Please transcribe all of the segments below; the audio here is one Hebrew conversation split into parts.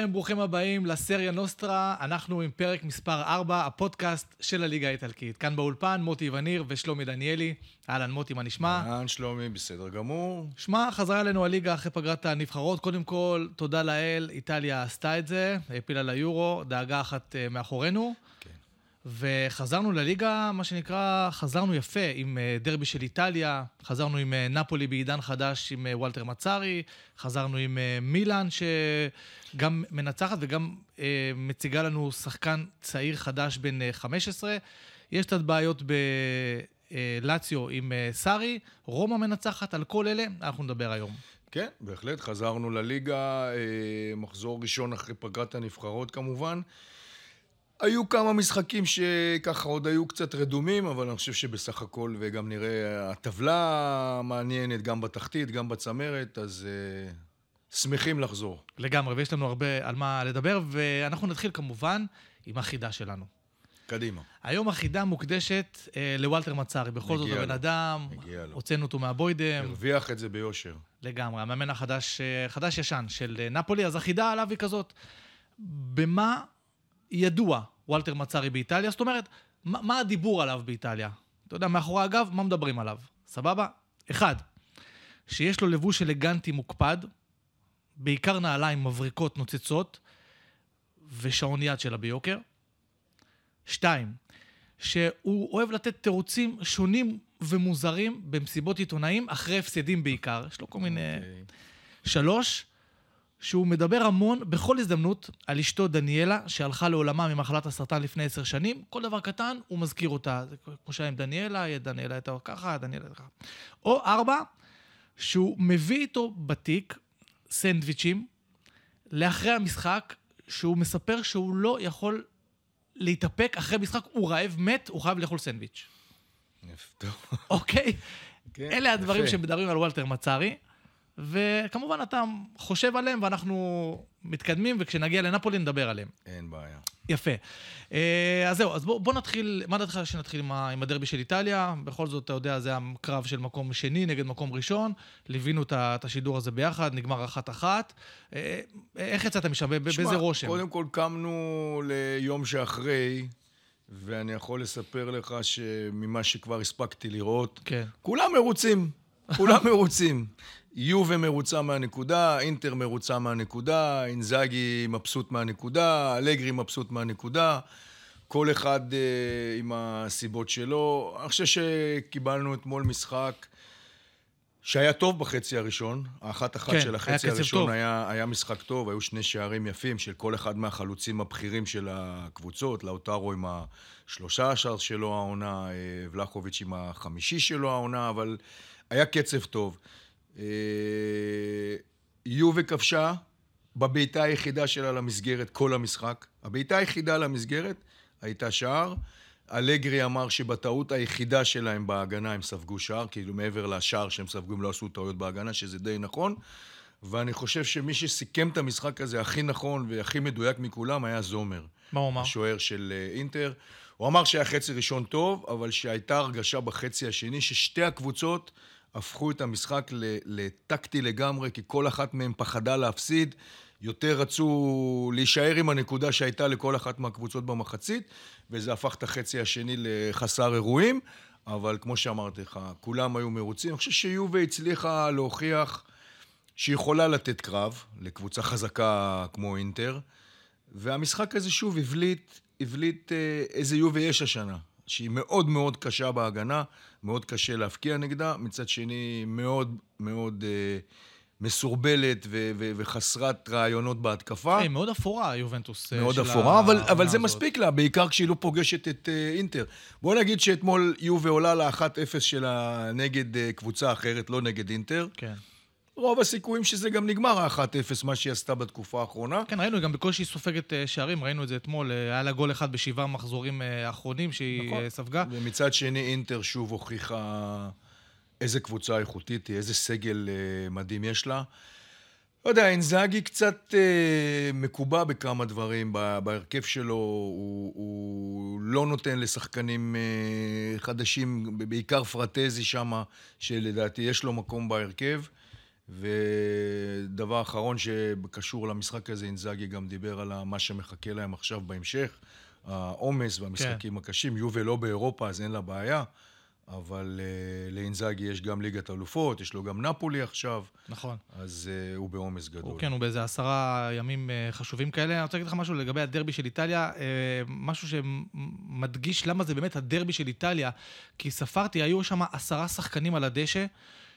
לכם, ברוכים הבאים לסריה נוסטרה. אנחנו עם פרק מספר 4, הפודקאסט של הליגה האיטלקית. כאן באולפן, מוטי וניר ושלומי דניאלי. אהלן, מוטי, מה נשמע? אהלן, שלומי, בסדר גמור. שמע, חזרה אלינו הליגה אחרי פגרת הנבחרות. קודם כל, תודה לאל, איטליה עשתה את זה, העפילה ליורו, דאגה אחת אה, מאחורינו. וחזרנו לליגה, מה שנקרא, חזרנו יפה עם אה, דרבי של איטליה, חזרנו עם אה, נפולי בעידן חדש עם אה, וולטר מצארי, חזרנו עם מילאן שגם מנצחת וגם מציגה לנו שחקן צעיר חדש בן אה, 15. יש קצת בעיות בלציו עם סארי, רומא מנצחת, על כל אלה אנחנו נדבר היום. כן, בהחלט, חזרנו לליגה, מחזור ראשון אחרי פגרת הנבחרות כמובן. היו כמה משחקים שככה עוד היו קצת רדומים, אבל אני חושב שבסך הכל, וגם נראה, הטבלה מעניינת, גם בתחתית, גם בצמרת, אז אה, שמחים לחזור. לגמרי, ויש לנו הרבה על מה לדבר, ואנחנו נתחיל כמובן עם החידה שלנו. קדימה. היום החידה מוקדשת אה, לוולטר מצארי. בכל זאת, הבן. אדם. הוצאנו אותו מהבוידם, הרוויח את זה ביושר. לגמרי, המאמן החדש, אה, חדש-ישן של נפולי, אז החידה עליו היא כזאת, במה ידוע וולטר מצארי באיטליה? זאת אומרת, מה, מה הדיבור עליו באיטליה? אתה יודע, מאחורי הגב, מה מדברים עליו? סבבה? אחד, שיש לו לבוש אלגנטי מוקפד, בעיקר נעליים מבריקות נוצצות, ושעון יד שלה ביוקר. שתיים, שהוא אוהב לתת תירוצים שונים ומוזרים במסיבות עיתונאים, אחרי הפסדים בעיקר. יש לו כל מיני... אוקיי. שלוש, שהוא מדבר המון, בכל הזדמנות, על אשתו דניאלה, שהלכה לעולמה ממחלת הסרטן לפני עשר שנים. כל דבר קטן, הוא מזכיר אותה. זה כמו שהיה עם דניאלה, דניאלה הייתה ככה, דניאלה הייתה ככה. או ארבע, שהוא מביא איתו בתיק סנדוויצ'ים לאחרי המשחק, שהוא מספר שהוא לא יכול להתאפק אחרי משחק, הוא רעב מת, הוא חייב לאכול סנדוויץ'. יפה. אוקיי? כן, אלה הדברים. שמדברים על וולטר מצארי, וכמובן אתה חושב עליהם ואנחנו מתקדמים, וכשנגיע לנפולי נדבר עליהם. אין בעיה. יפה. אה, אז זהו, אז בוא, בוא נתחיל, מה דעתך שנתחיל עם, עם הדרבי של איטליה? בכל זאת, אתה יודע, זה הקרב של מקום שני נגד מקום ראשון. ליווינו את השידור הזה ביחד, נגמר אחת-אחת. אה, איך יצאת משם? באיזה רושם? קודם כל קמנו ליום שאחרי, ואני יכול לספר לך שממה שכבר הספקתי לראות, כן. כולם מרוצים, כולם מרוצים. יובה מרוצה מהנקודה, אינטר מרוצה מהנקודה, אינזאגי מבסוט מהנקודה, אלגרי מבסוט מהנקודה. כל אחד אה, עם הסיבות שלו. אני חושב שקיבלנו אתמול משחק שהיה טוב בחצי הראשון. האחת-אחת כן, של היה החצי קצב הראשון טוב. היה, היה משחק טוב, היו שני שערים יפים של כל אחד מהחלוצים הבכירים של הקבוצות, לאוטרו עם השלושה עשר שלו העונה, אה, ולחוביץ' עם החמישי שלו העונה, אבל היה קצב טוב. אה, יובה כבשה בבעיטה היחידה שלה למסגרת כל המשחק. הבעיטה היחידה למסגרת הייתה שער. אלגרי אמר שבטעות היחידה שלהם בהגנה הם ספגו שער, כאילו מעבר לשער שהם ספגו הם לא עשו טעויות בהגנה, שזה די נכון. ואני חושב שמי שסיכם את המשחק הזה הכי נכון והכי מדויק מכולם היה זומר. מה הוא אמר? השוער של אה, אינטר. הוא אמר שהיה חצי ראשון טוב, אבל שהייתה הרגשה בחצי השני ששתי הקבוצות הפכו את המשחק לטקטי לגמרי, כי כל אחת מהן פחדה להפסיד. יותר רצו להישאר עם הנקודה שהייתה לכל אחת מהקבוצות במחצית, וזה הפך את החצי השני לחסר אירועים, אבל כמו שאמרתי לך, כולם היו מרוצים. אני חושב שיובה הצליחה להוכיח שהיא יכולה לתת קרב לקבוצה חזקה כמו אינטר, והמשחק הזה שוב הבליט, הבליט אה, איזה יובה יש השנה, שהיא מאוד מאוד קשה בהגנה, מאוד קשה להבקיע נגדה, מצד שני מאוד מאוד אה, מסורבלת ו- ו- וחסרת רעיונות בהתקפה. היי, מאוד אפורה, יובנטוס. אה, מאוד אפורה, אבל, אבל זה הזאת. מספיק לה, בעיקר כשהיא לא פוגשת את uh, אינטר. בוא נגיד שאתמול יובה עולה ל-1-0 שלה נגד uh, קבוצה אחרת, לא נגד אינטר. כן. רוב הסיכויים שזה גם נגמר ה-1-0, מה שהיא עשתה בתקופה האחרונה. כן, ראינו, היא גם בקושי סופגת אה, שערים, ראינו את זה אתמול, אה, היה לה גול אחד בשבעה מחזורים אה, האחרונים שהיא נכון. ספגה. ומצד שני, אינטר שוב הוכיחה איזה קבוצה איכותית היא, איזה סגל מדהים יש לה. לא יודע, אינזאגי קצת אה, מקובע בכמה דברים בהרכב שלו, הוא, הוא לא נותן לשחקנים אה, חדשים, בעיקר פרטזי שמה, שלדעתי יש לו מקום בהרכב, ודבר אחרון שקשור למשחק הזה, אינזאגי גם דיבר על מה שמחכה להם עכשיו בהמשך, העומס והמשחקים כן. הקשים. יובל לא באירופה, אז אין לה בעיה. אבל uh, לאינזאגי יש גם ליגת אלופות, יש לו גם נפולי עכשיו. נכון. אז uh, הוא בעומס גדול. כן, הוא באיזה עשרה ימים uh, חשובים כאלה. אני רוצה להגיד לך משהו לגבי הדרבי של איטליה, uh, משהו שמדגיש למה זה באמת הדרבי של איטליה, כי ספרתי, היו שם עשרה שחקנים על הדשא,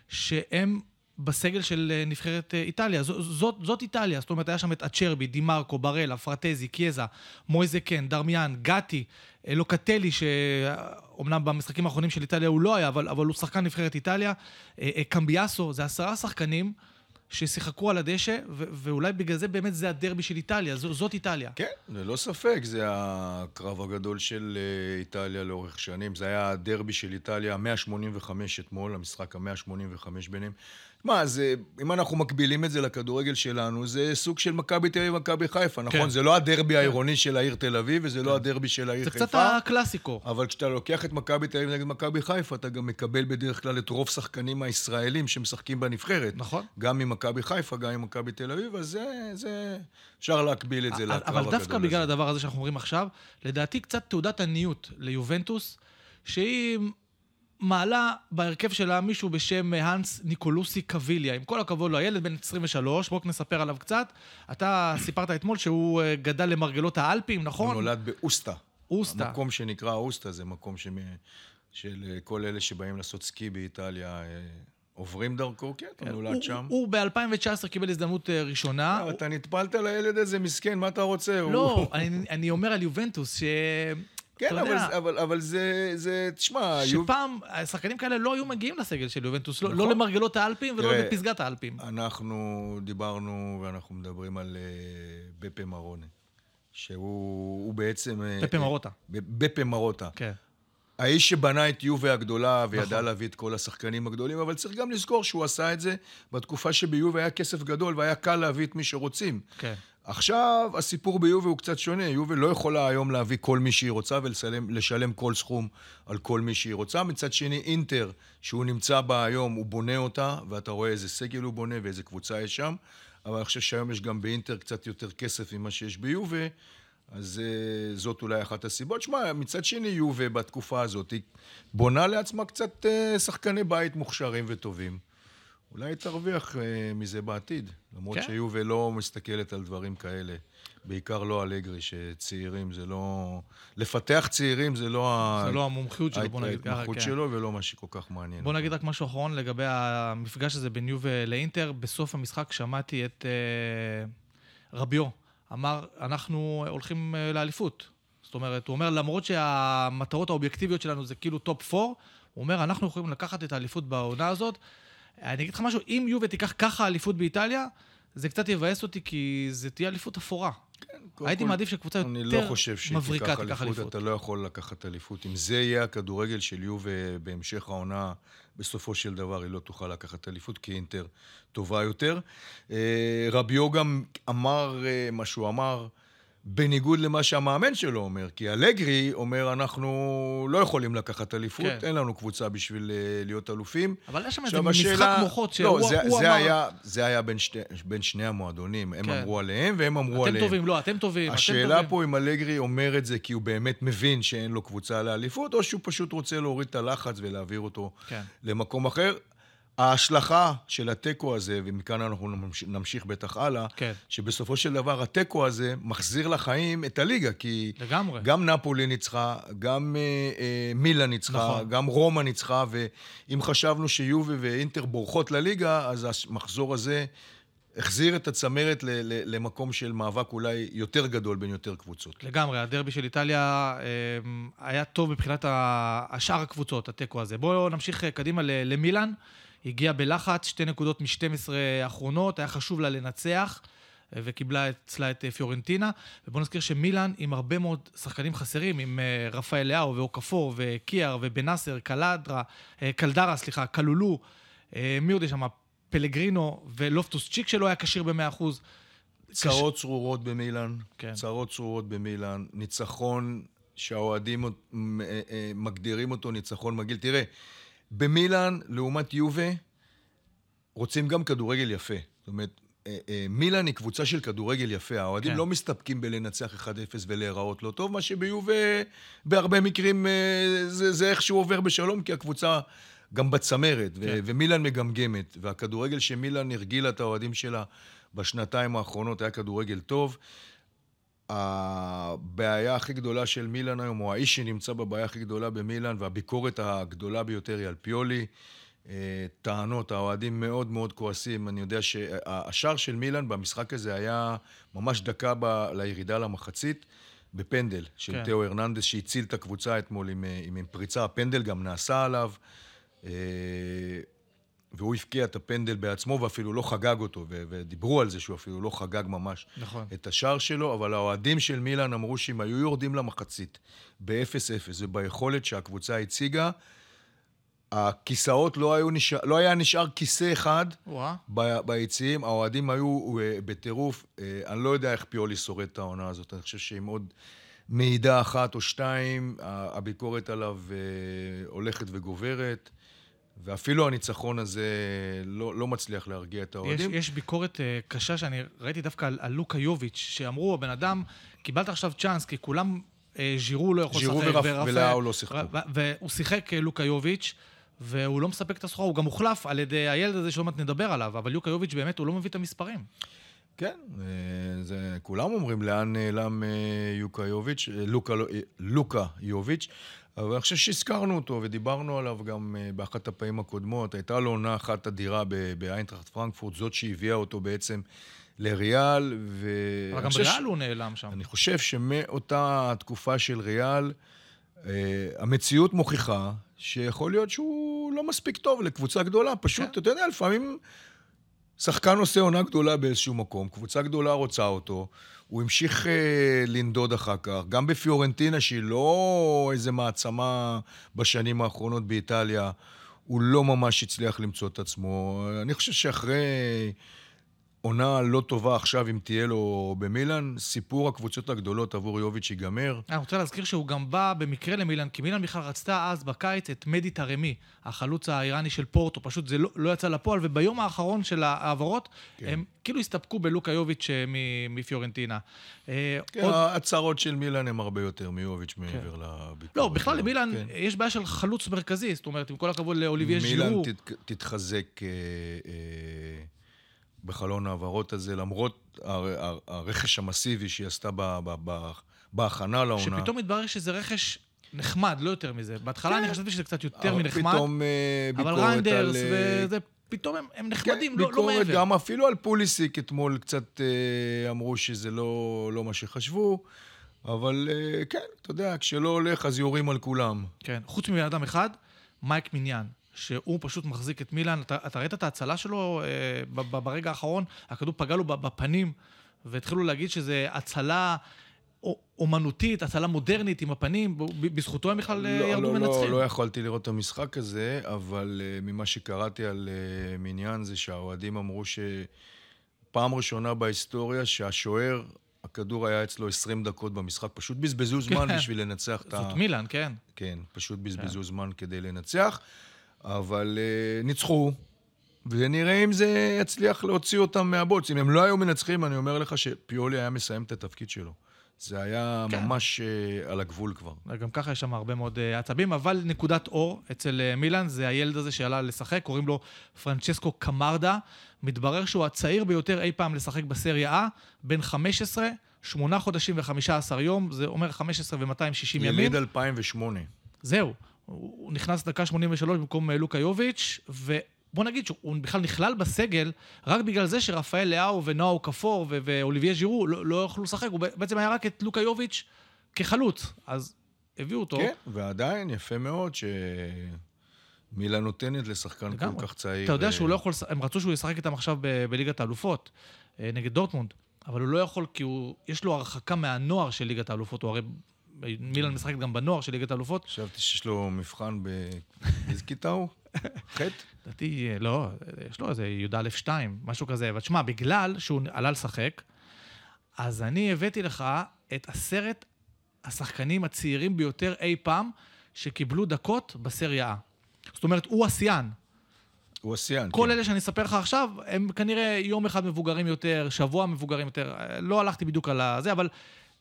שהם בסגל של נבחרת איטליה. ז, זאת, זאת איטליה, זאת אומרת, היה שם את אצ'רבי, דימרקו, ברלה, פרטזי, קיאזה, מויזה קן, דרמיאן, גתי, לוקטלי, שאומנם במשחקים האחרונים של איטליה הוא לא היה, אבל, אבל הוא שחקן נבחרת איטליה, אה, אה, קמביאסו, זה עשרה שחקנים. ששיחקו על הדשא, ואולי בגלל זה באמת זה הדרבי של איטליה, זאת איטליה. כן, ללא ספק, זה הקרב הגדול של אה, איטליה לאורך שנים. זה היה הדרבי של איטליה, 185 אתמול, המשחק ה-185 ביניהם. מה, זה, אם אנחנו מקבילים את זה לכדורגל שלנו, זה סוג של מכבי תל אביב ומכבי חיפה, נכון? כן. זה לא הדרבי כן. העירוני של העיר תל אביב, וזה לא כן. לא הדרבי של העיר זה חיפה. זה קצת הקלאסיקו. אבל כשאתה לוקח את מכבי תל אביב נגד מכבי חיפה, אתה גם מקבל בדרך כלל את רוב שחקנים הישראלים שמשחקים בנבחרת. נכון. גם ממכבי חיפה, גם ממכבי תל אביב, אז זה, זה... אפשר להקביל את זה לקרב הגדול הזה. אבל דווקא בגלל הדבר הזה שאנחנו אומרים עכשיו, לדעתי קצת תעודת עניות ליובנטוס, שהיא מעלה בהרכב שלה מישהו בשם האנס ניקולוסי קביליה. עם כל הכבוד לו, הילד בן 23, בואו נספר עליו קצת. אתה סיפרת אתמול שהוא אה, גדל למרגלות האלפים, נכון? הוא נולד באוסטה. אוסטה. המקום שנקרא אוסטה זה מקום ש... של אה, כל אלה שבאים לעשות סקי באיטליה. אה, עוברים דרכו, כן, הוא כן. נולד שם. הוא ב-2019 קיבל הזדמנות ראשונה. אתה נטפלת לילד הזה, מסכן, מה אתה רוצה? לא, אני אומר על יובנטוס. כן, אבל, אבל, אבל זה, זה, תשמע... שפעם, יוב... שחקנים כאלה לא היו מגיעים לסגל של יובנטוס, לא- לא נכון. לא למרגלות האלפים ולא תראה, לפסגת האלפים. אנחנו דיברנו ואנחנו מדברים על uh, בפה מרונה, שהוא בעצם... בפה מרוטה. בפה מרוטה. כן. האיש שבנה את יובה הגדולה וידע נכון. להביא את כל השחקנים הגדולים, אבל צריך גם לזכור שהוא עשה את זה בתקופה שביובה היה כסף גדול והיה קל להביא את מי שרוצים. כן. עכשיו, הסיפור ביובל הוא קצת שונה. יובל לא יכולה היום להביא כל מי שהיא רוצה ולשלם כל סכום על כל מי שהיא רוצה. מצד שני, אינטר, שהוא נמצא בה היום, הוא בונה אותה, ואתה רואה איזה סגל הוא בונה ואיזה קבוצה יש שם. אבל אני חושב שהיום יש גם באינטר קצת יותר כסף ממה שיש ביובל, אז uh, זאת אולי אחת הסיבות. שמע, מצד שני, יובל בתקופה הזאת, היא בונה לעצמה קצת uh, שחקני בית מוכשרים וטובים. אולי תרוויח uh, מזה בעתיד, למרות כן. שיובל לא מסתכלת על דברים כאלה. בעיקר לא על אגרי, שצעירים זה לא... לפתח צעירים זה לא... זה ה... לא המומחיות שלו, בוא נגיד ככה, כן. ההתמחות שלו ולא מה שכל כך מעניין. בוא נגיד רק משהו אחרון לגבי המפגש הזה בין יובל לאינטר. בסוף המשחק שמעתי את uh, רביו, אמר, אנחנו הולכים אה, לאליפות. זאת אומרת, הוא אומר, למרות שהמטרות האובייקטיביות שלנו זה כאילו top 4, הוא אומר, אנחנו יכולים לקחת את האליפות בעונה הזאת. אני אגיד לך משהו, אם יובה תיקח ככה אליפות באיטליה, זה קצת יבאס אותי, כי זה תהיה אליפות אפורה. כן, הייתי מעדיף שקבוצה יותר מבריקה תיקח אליפות. אני לא חושב שהיא תיקח אליפות, אתה לא יכול לקחת אליפות. אם זה יהיה הכדורגל של יובה בהמשך העונה, בסופו של דבר היא לא תוכל לקחת אליפות, כי אינטר טובה יותר. אה, רביו גם אמר אה, מה שהוא אמר, בניגוד למה שהמאמן שלו אומר, כי אלגרי אומר, אנחנו לא יכולים לקחת אליפות, כן. אין לנו קבוצה בשביל uh, להיות אלופים. אבל יש שם איזה משחק מוחות שהוא לא, זה, הוא זה אמר... היה, זה היה בין, שתי, בין שני המועדונים, הם כן. אמרו עליהם והם אמרו אתם עליהם. אתם טובים, לא, אתם טובים, השאלה אתם פה אם אלגרי אומר את זה כי הוא באמת מבין שאין לו קבוצה לאליפות, או שהוא פשוט רוצה להוריד את הלחץ ולהעביר אותו כן. למקום אחר. ההשלכה של התיקו הזה, ומכאן אנחנו נמשיך בטח הלאה, כן. שבסופו של דבר התיקו הזה מחזיר לחיים את הליגה, כי... לגמרי. גם נפולי ניצחה, גם אה, אה, מילה ניצחה, נכון. גם רומא ניצחה, ואם חשבנו שיובי ואינטר בורחות לליגה, אז המחזור הזה החזיר את הצמרת ל- ל- למקום של מאבק אולי יותר גדול בין יותר קבוצות. לגמרי, הדרבי של איטליה אה, היה טוב מבחינת השאר הקבוצות, התיקו הזה. בואו נמשיך קדימה למילאן. הגיעה בלחץ, שתי נקודות מ-12 האחרונות, היה חשוב לה לנצח, וקיבלה אצלה את אה, פיורנטינה. ובואו נזכיר שמילאן עם הרבה מאוד שחקנים חסרים, עם אה, רפאל לאהו ואוקפור וקיאר ובנאסר, קלדרה, אה, קלדרה, סליחה, קלולו, מי עוד יש שם? פלגרינו ולופטוס צ'יק שלא היה כשיר ב-100%. צרות צרורות במילאן, כן. צרות צרורות במילאן, ניצחון שהאוהדים מגדירים אותו ניצחון מגעיל. תראה, במילאן, לעומת יובה, רוצים גם כדורגל יפה. זאת אומרת, אה, אה, מילאן היא קבוצה של כדורגל יפה. האוהדים כן. לא מסתפקים בלנצח 1-0 ולהיראות לא טוב, מה שביובה בהרבה מקרים אה, זה, זה איכשהו עובר בשלום, כי הקבוצה גם בצמרת, ו- כן. ומילאן מגמגמת. והכדורגל שמילאן הרגילה את האוהדים שלה בשנתיים האחרונות היה כדורגל טוב. הבעיה הכי גדולה של מילאן היום, או האיש שנמצא בבעיה הכי גדולה במילאן, והביקורת הגדולה ביותר היא על פיולי. אה, טענות, האוהדים מאוד מאוד כועסים. אני יודע שהשער של מילאן במשחק הזה היה ממש דקה ב... לירידה למחצית, בפנדל של כן. תאו הרננדס, שהציל את הקבוצה אתמול עם, אה, עם, עם פריצה. הפנדל גם נעשה עליו, והוא הבקיע את הפנדל בעצמו ואפילו לא חגג אותו, ו- ודיברו על זה שהוא אפילו לא חגג ממש נכון. את השער שלו, אבל האוהדים של מילאן אמרו שאם היו יורדים למחצית ב-0-0 וביכולת שהקבוצה הציגה, הכיסאות לא, היו נשאר, לא היה נשאר כיסא אחד. ב- ביציעים, האוהדים היו אה, בטירוף. אה, אני לא יודע איך פיולי שורד את העונה הזאת, אני חושב שעם עוד מעידה אחת או שתיים, הביקורת עליו אה, הולכת וגוברת, ואפילו הניצחון הזה לא, לא מצליח להרגיע את יש, האוהדים. יש ביקורת uh, קשה שאני ראיתי דווקא על, על לוקה יוביץ', שאמרו, הבן אדם, קיבלת עכשיו צ'אנס, כי כולם, uh, ז'ירו לא יכול לשחק. ז'ירו ורפ- ורפא- ולאו לא שיחקו. ו- והוא שיחק uh, לוקה יוביץ', והוא לא מספק את הסחורה, הוא גם הוחלף על ידי הילד הזה שעוד מעט נדבר עליו, אבל לוקה יוביץ' באמת, הוא לא מביא את המספרים. כן, אה, זה, כולם אומרים לאן נעלם אה, יוקה יוביץ', אה, לוקה, לא- אה, לוקה יוביץ', אבל אני חושב שהזכרנו אותו ודיברנו עליו גם אה, באחת הפעמים הקודמות. הייתה לו עונה אחת אדירה באיינטראכט פרנקפורט, זאת שהביאה אותו בעצם לריאל. ו... אבל גם חושב ש- הוא נעלם שם. אני חושב שמאותה תקופה של ריאל, אה, המציאות מוכיחה שיכול להיות שהוא לא מספיק טוב לקבוצה גדולה. פשוט, כן. אתה יודע, לפעמים שחקן עושה עונה גדולה באיזשהו מקום, קבוצה גדולה רוצה אותו, הוא המשיך אה, לנדוד אחר כך, גם בפיורנטינה, שהיא לא איזה מעצמה בשנים האחרונות באיטליה, הוא לא ממש הצליח למצוא את עצמו. אני חושב שאחרי עונה לא טובה עכשיו, אם תהיה לו במילאן, סיפור הקבוצות הגדולות עבור יוביץ' ייגמר. אני רוצה להזכיר שהוא גם בא במקרה למילאן, כי מילאן בכלל רצתה אז בקיץ את מדי טרמי, החלוץ האיראני של פורטו, פשוט זה לא, לא יצא לפועל, וביום האחרון של ההעברות, כן. הם כאילו הסתפקו בלוקה יוביץ' אה, מפיורנטינה. אה, כן, עוד- הצרות של מילאן הם הרבה יותר מיוביץ' מעבר לביקורת. לא, בכלל. למילאן כן. יש בעיה של חלוץ מרכזי, זאת אומרת, עם כל הכבוד לאוליביה מילאן ז'ירו. תת, תתחזק אה, אה, בחלון ההעברות הזה, למרות הר, הר, הרכש המסיבי שהיא עשתה ב, ב, ב, בהכנה לעונה. שפתאום מתברר שזה רכש נחמד, לא יותר מזה. בהתחלה כן. אני חשבתי שזה קצת יותר מנחמד, פתאום אה, אבל ריינדרס על... אה, וזה, פתאום הם, הם כן, נחמדים, לא, לא ביקורת מעבר. גם אפילו על פוליסיק אתמול קצת אה, אמרו שזה לא, לא מה שחשבו, אבל אה, כן, אתה יודע, כשלא הולך אז יורים על כולם. כן, חוץ מבן אדם אחד, מייק מיניאן, שהוא פשוט מחזיק את מילאן. אתה, אתה ראית את ההצלה שלו אה, ב- ב- ברגע האחרון? הכדור פגע לו בפנים, והתחילו להגיד שזה הצלה אומנותית, הצלה מודרנית עם הפנים, בזכותו הם בכלל אה, לא, ירדו לא, לא, מנצחים. לא יכולתי לראות את המשחק הזה, אבל uh, ממה שקראתי על uh, מניין זה שהאוהדים אמרו שפעם ראשונה בהיסטוריה שהשוער, הכדור היה אצלו 20 דקות במשחק, פשוט בזבזו זמן כן. בשביל לנצח את ה... זאת מילאן, כן. כן, פשוט בזבזו זמן כדי לנצח, אבל uh, ניצחו, ונראה אם זה יצליח להוציא אותם מהבוץ. אם הם לא היו מנצחים, אני אומר לך שפיולי היה מסיים את התפקיד שלו. זה היה כן. ממש uh, על הגבול כבר. גם ככה יש שם הרבה מאוד אה, עצבים, אבל נקודת אור אצל אה, מילאן זה הילד הזה שעלה לשחק, קוראים לו פרנצ'סקו קמרדה. מתברר שהוא הצעיר ביותר אי פעם לשחק בסריה A, בן 15, 8 חודשים ו-15 יום, זה אומר 15 ו-260 ימים. יליד 2008. זהו, הוא נכנס דקה 83 במקום אה, לוקה יוביץ', ובוא נגיד שהוא בכלל נכלל בסגל רק בגלל זה שרפאל לאהו ונאו כפור ואוליביה ז'ירו לא, לא יכלו לשחק, הוא בעצם היה רק את לוקה יוביץ' כחלוץ, אז הביאו אותו. כן, ועדיין יפה מאוד שמילה נותנת לשחקן. כל כך צעיר. אתה יודע אה, שהוא לא יכול, הם רצו שהוא ישחק איתם עכשיו בליגת האלופות, אה, נגד דורטמונד, אבל הוא לא יכול כי הוא, יש לו הרחקה מהנוער של ליגת האלופות, הוא הרי, מילן משחקת גם בנוער של ליגת האלופות. חשבתי שיש לו מבחן. באיזה כיתה הוא? ח'? לדעתי, אה, לא, יש לו איזה י"א 2, משהו כזה. אבל תשמע, בגלל שהוא עלה לשחק, אז אני הבאתי לך את עשרת השחקנים הצעירים ביותר אי פעם שקיבלו דקות בסריה A. זאת אומרת, הוא השיאן. הוא השיאן, כל כן. אלה שאני אספר לך עכשיו, הם כנראה יום אחד מבוגרים יותר, שבוע מבוגרים יותר. אה, לא הלכתי בדיוק על הזה, אבל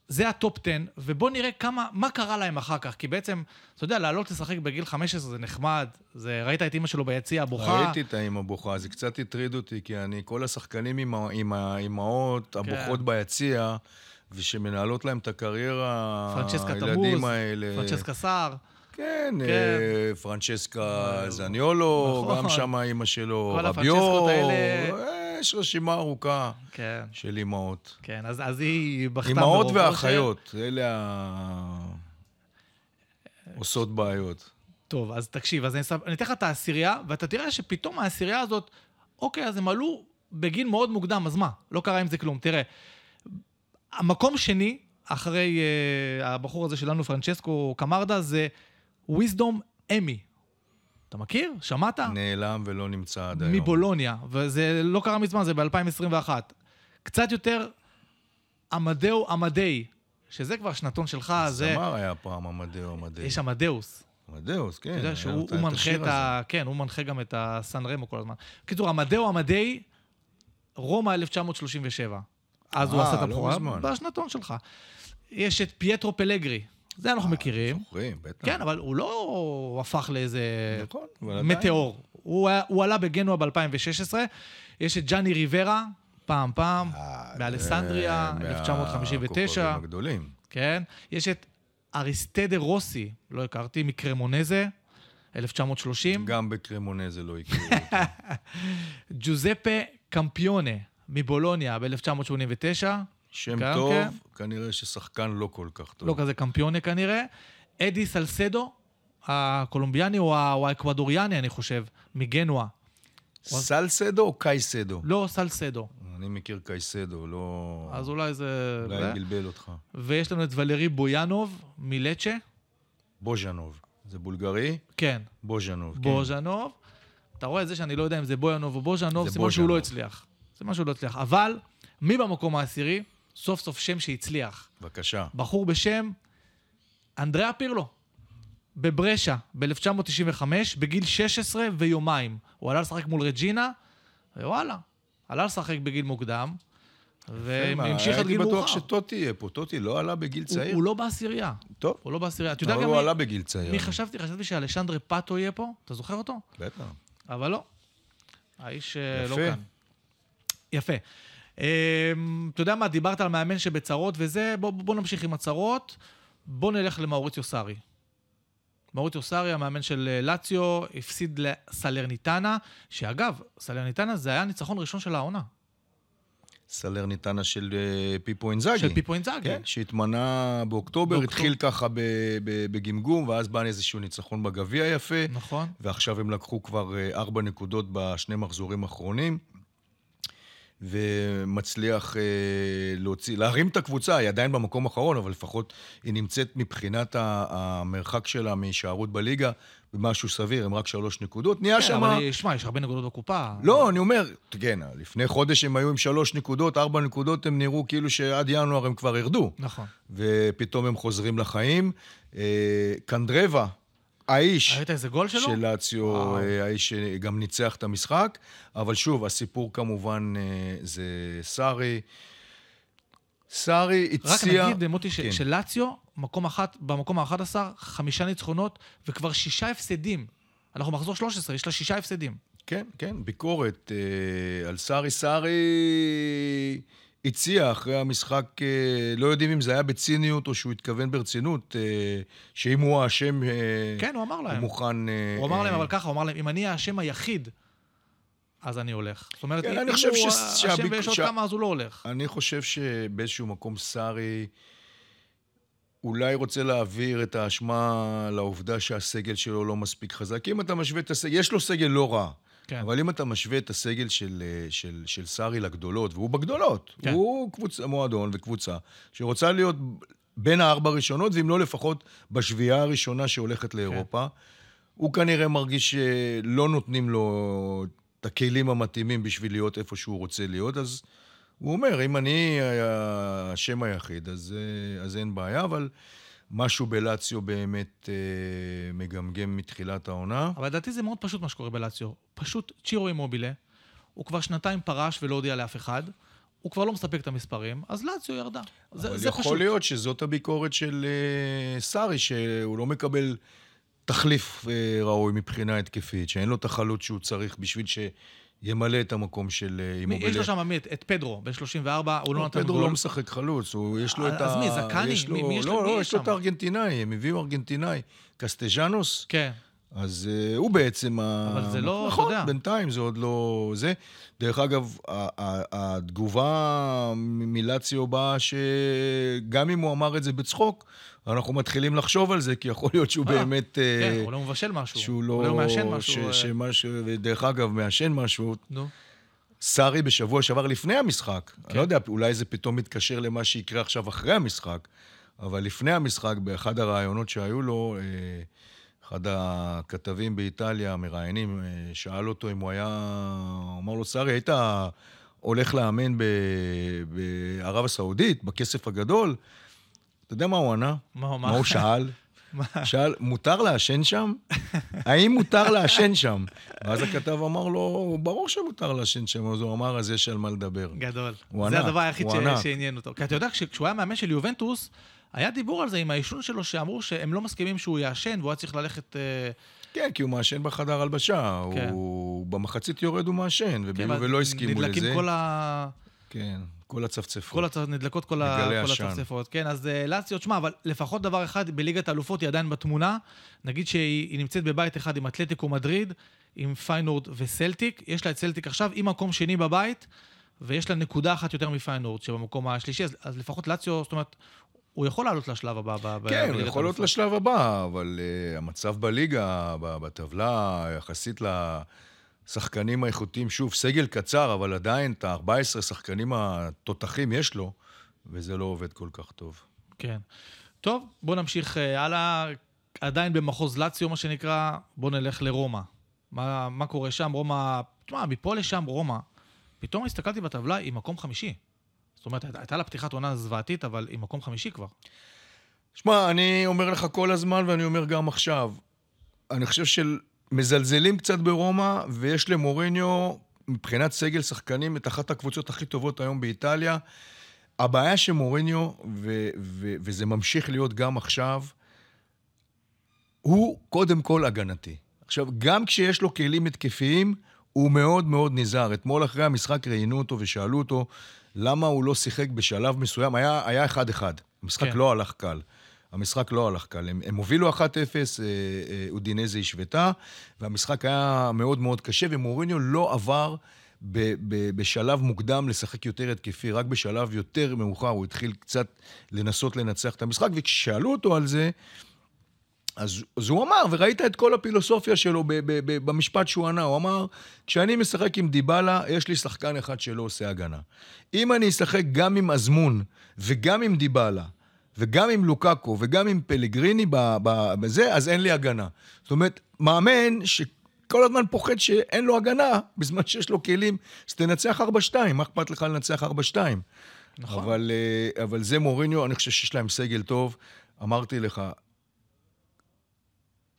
זה ה top 10, ובוא נראה כמה, מה קרה להם אחר כך. כי בעצם, אתה יודע, לעלות לשחק בגיל 15 זה נחמד. זה, ראית את אימא שלו ביציע, בוכה. ראיתי את האמא בוכה, זה קצת הטריד אותי, כי אני, כל השחקנים עם, האימהות הבוכות כן. ביציע, ושמנהלות להם את הקריירה, פרנצ'סקה הילדים האלה. פרנצ'סקה סער. כן, כן. אה, פרנצ'סקה זניולו, נכון. גם שם אימא שלו, כל רביו, הפרנצ'סקות האלה- אה, יש רשימה ארוכה כן, של אימהות. כן, אז, אז היא בכתה אימהות. ואחיות, אלה ה... עושות בעיות. טוב, אז תקשיב, אז אני אתן לך את העשירייה, ואתה תראה שפתאום העשירייה הזאת, אוקיי, אז הם עלו בגיל מאוד מוקדם, אז מה? לא קרה עם זה כלום. תראה, המקום שני, אחרי uh, הבחור הזה שלנו, פרנצ'סקו קמרדה, זה wisdom אמי. אתה מכיר? שמעת? נעלם ולא נמצא עד היום. מבולוניה, וזה לא קרה מזמן, זה ב-2021. קצת יותר עמדאו עמדי, שזה כבר שנתון שלך, זה... זמר היה פעם עמדאו עמדאו. יש עמדאוס. עמדאוס, כן. אתה יודע שהוא את מנחה את הזה. ה... כן, הוא מנחה גם את הסן רמו כל הזמן. בקיצור, עמדאו עמדי, רומא 1937. אז הוא אה, עשה את לא הבכורה. מזמן. בשנתון שלך. יש את פייטרו פלגרי. זה אנחנו מכירים. זוכרים, בטח. כן, אבל הוא לא הפך לאיזה נכון. מטאור. הוא היה- הוא עלה בגנוע ב-2016. יש את ג'אני ריברה, פעם פעם, אה, באלסנדריה, זה 1959. מהכוכבים הגדולים. כן? יש את אריסטדה רוסי, לא הכרתי, מקרמונזה, 1930. גם בקרמונזה לא הכירו אותו. ג'וזפה קמפיונה, מבולוניה, ב-1989. שם גם טוב, כן. כנראה ששחקן לא כל כך טוב. לא כזה קמפיונה כנראה. אדי סלסדו, הקולומביאני או האקוודוריאני, אני חושב, מגנואה. סלסדו או קייסדו? לא סלסדו. אני מכיר קייסדו, לא... אז אולי זה... אולי זה. בלבל אותך. ויש לנו את ולרי בויאנוב, מלצ'ה. בוז'נוב. זה בולגרי? כן, בוז'נוב. כן. בוז'נוב. אתה רואה את זה שאני לא יודע אם זה בויאנוב או בוז'נוב, זה סימן שהוא לא. הצליח. סימן שהוא לא הצליח. אבל, מי במקום העשירי? סוף סוף שם שהצליח. בבקשה. בחור בשם אנדריאה פירלו, בברשה, ב-1995, בגיל 16 ויומיים. הוא עלה לשחק מול רג'ינה, ווואלה, עלה לשחק בגיל מוקדם, והמשיך עד גיל הייתי מאוחר. בטוח שטוטי יהיה פה. טוטי לא עלה בגיל הוא, צעיר. הוא לא בעשירייה. טוב, הוא לא בעשירייה. אתה יודע גם הוא מי, עלה בגיל צעיר. מי חשבתי? חשבתי שאלשנדרה פאטו יהיה פה, אתה זוכר אותו? בטח. אבל לא. האיש אה, לא יפה. כאן. יפה. אמ, אתה יודע מה, דיברת על מאמן שבצרות וזה, בוא, בוא נמשיך עם הצרות. בוא נלך למאוריציו סארי. מאוריציו סארי, המאמן של אה, לאציו, הפסיד לסלרניטנה, שאגב, סלרניטנה זה היה הניצחון הראשון של העונה, סלרניטנה של אה, פיפו אינזאגי. של פיפו אינזאגי. כן, שהתמנה באוקטובר, באוקטובר. התחיל ככה ב- ב- בגמגום, ואז בא איזשהו ניצחון בגביע יפה, נכון. ועכשיו הם לקחו כבר אה, ארבע נקודות בשני מחזורים האחרונים, ומצליח אה, להוציא, להרים את הקבוצה, היא עדיין במקום האחרון, אבל לפחות היא נמצאת מבחינת המרחק שלה מהישארות בליגה במשהו סביר, הם רק שלוש נקודות. נהיה כן, שם... אבל שמע, יש הרבה נקודות בקופה. לא, אני אומר, כן, לפני חודש הם היו עם שלוש נקודות, ארבע נקודות, הם נראו כאילו שעד ינואר הם כבר ירדו. נכון. ופתאום הם חוזרים לחיים. אה, קנדרבה, האיש ראית איזה גול שלו? של לאציו, וואו. אה, האיש שגם ניצח את המשחק, אבל שוב, הסיפור כמובן אה, זה סארי. סארי רק הציע... נגיד, מוטי, ש- כן. שלאציו, מקום אחת, במקום ה-11, חמישה ניצחונות, וכבר שישה הפסדים. אנחנו מחזור 13, יש לה שישה הפסדים. כן, כן, ביקורת אה, על סארי. סארי הציע אחרי המשחק, אה, לא יודעים אם זה היה בציניות או שהוא התכוון ברצינות, אה, שאם הוא האשם, אה, כן, הוא אמר הוא להם. מוכן... אה, הוא אמר להם, אבל ככה, הוא אמר להם, אם אני האשם היחיד, אז אני הולך. זאת אומרת, כן, אם הוא ש- האשם ויש עוד כמה, אז הוא לא הולך. אני חושב שבאיזשהו מקום סארי אולי רוצה להעביר את האשמה לעובדה שהסגל שלו לא מספיק חזק. אם אתה משווה את הסגל, יש לו סגל לא רע. כן. אבל אם אתה משווה את הסגל של, אה, של, של סארי לגדולות, והוא בגדולות, כן. הוא קבוצ, מועדון וקבוצה שרוצה להיות בין הארבע הראשונות, ואם לא לפחות בשביעייה הראשונה שהולכת לאירופה, הוא כנראה מרגיש שלא נותנים לו את הכלים המתאימים בשביל להיות איפה שהוא רוצה להיות, אז הוא אומר, אם אני השם היחיד, אז, אה, אז אין בעיה, אבל משהו בלציו באמת אה, מגמגם מתחילת העונה. אבל לדעתי זה מאוד פשוט מה שקורה בלציו. פשוט צ'ירו אימובילה, הוא כבר שנתיים פרש ולא הודיע לאף אחד, הוא כבר לא מספק את המספרים, אז לציו ירדה. זה, אבל זה יכול פשוט. להיות שזאת הביקורת של אה, סארי, שהוא לא מקבל תחליף אה, ראוי מבחינה התקפית, שאין לו את החלוץ שהוא צריך בשביל שימלא את המקום של אה, אימובילה. יש לו שם? את, את פדרו, בן 34, הוא לא נתן פדרו גול. לא משחק חלוץ, הוא, יש לו את ה... אז מי, זקאני? מי- יש לו- לא, לא, יש לו? את הארגנטינאי, הם הביאו ארגנטינאי. קסטג'אנוס, כן. אז אה, הוא בעצם ה... אבל זה לא, אתה נכון, יודע. בינתיים זה עוד לא... זה. דרך אגב, התגובה מלציו באה שגם אם הוא אמר את זה בצחוק, אנחנו מתחילים לחשוב על זה, כי יכול להיות שהוא אה, באמת... אה, כן, הוא לא מבשל משהו. שהוא לא... הוא מעשן משהו. שמשהו... ודרך אגב, מעשן משהו. נו. סארי בשבוע שעבר לפני המשחק, כן. אני לא יודע, אולי זה פתאום מתקשר למה שיקרה עכשיו אחרי המשחק, אבל לפני המשחק, באחד הראיונות שהיו לו, אה, אחד הכתבים באיטליה, המראיינים, אה, שאל אותו אם הוא היה... הוא אמר לו, סארי, היית הולך לאמן ב- בערב הסעודית, בכסף הגדול? אתה יודע מה הוא ענה? מה הוא מה אמר? הוא שאל? מה? שאל, מותר לעשן שם? האם מותר לעשן שם? ואז הכתב אמר לו, ברור שמותר לעשן שם, אז הוא אמר, אז יש על מה לדבר. גדול. הוא זה ענק, הדבר היחיד ש-. שעניין אותו. כי אתה יודע, כש- כשהוא היה מאמן של יובנטוס, היה דיבור על זה עם העישון שלו, שאמרו שהם לא מסכימים שהוא יעשן, והוא היה צריך ללכת... אה, כן, כי הוא מעשן בחדר הלבשה, כן. הוא במחצית יורד הוא מעשן, כן, ולא הסכימו לזה. נדלקים כל ה... כן, כל הצפצפות. כל הצ... נדלקות כל, ה... כל. הצפצפות. כן, אז אה, לאציו, תשמע, אבל לפחות דבר אחד, בליגת האלופות היא עדיין בתמונה. נגיד שהיא היא נמצאת בבית אחד עם אתלטיקו מדריד, עם פיינורד וסלטיק. יש לה את סלטיק עכשיו עם מקום שני בבית, ויש לה נקודה אחת יותר מפיינורד, שבמקום השלישי, אז, אז לפחות לאציו, זאת אומרת, הוא יכול לעלות לשלב הבא ב- כן, הוא יכול האלופות. לשלב הבא, אבל uh, המצב בליגה, בטבלה, יחסית לשחקנים האיכותיים, שוב, סגל קצר, אבל עדיין את ה-14 שחקנים התותחים יש לו, וזה לא עובד כל כך טוב. כן. טוב, בואו נמשיך אה, הלאה. עדיין במחוז לאציו, מה שנקרא, בואו נלך לרומא. מה, מה קורה שם? רומא, תשמע, מפה לשם רומא, פתאום הסתכלתי בטבלה, היא מקום חמישי. זאת אומרת, הייתה- לה פתיחת עונה זוועתית, אבל היא מקום חמישי כבר. שמע, אני אומר לך כל הזמן, ואני אומר גם עכשיו, אני חושב שמזלזלים קצת ברומא, ויש למוריניו, מבחינת סגל שחקנים, את אחת הקבוצות הכי טובות היום באיטליה. הבעיה שמוריניו, ו- ו- וזה ממשיך להיות גם עכשיו, הוא קודם כל הגנתי. עכשיו, גם כשיש לו כלים התקפיים, הוא מאוד מאוד נזהר. אתמול אחרי המשחק ראיינו אותו ושאלו אותו למה הוא לא שיחק בשלב מסוים. היה היה אחד-אחד. המשחק כן. לא הלך קל. המשחק לא הלך קל. הם, הם הובילו 1-0, אה, אה, אודינזה השוותה, והמשחק היה מאוד מאוד קשה, ומוריניו לא עבר ב, ב, בשלב מוקדם לשחק יותר התקפי, רק בשלב יותר מאוחר הוא התחיל קצת לנסות לנצח את המשחק, וכששאלו אותו על זה, אז, אז הוא אמר, וראית את כל הפילוסופיה שלו ב, ב, ב, במשפט שהוא ענה, הוא אמר, כשאני משחק עם דיבלה, יש לי שחקן אחד שלא עושה הגנה. אם אני אשחק גם עם אזמון וגם עם דיבלה, וגם עם לוקאקו וגם עם פלגריני בזה, אז אין לי הגנה. זאת אומרת, מאמן שכל הזמן פוחד שאין לו הגנה, בזמן שיש לו כלים, אז תנצח 4-2, מה אכפת לך לנצח 4-2? נכון. אבל, אה, אבל זה מוריניו, אני חושב שיש להם סגל טוב. אמרתי לך,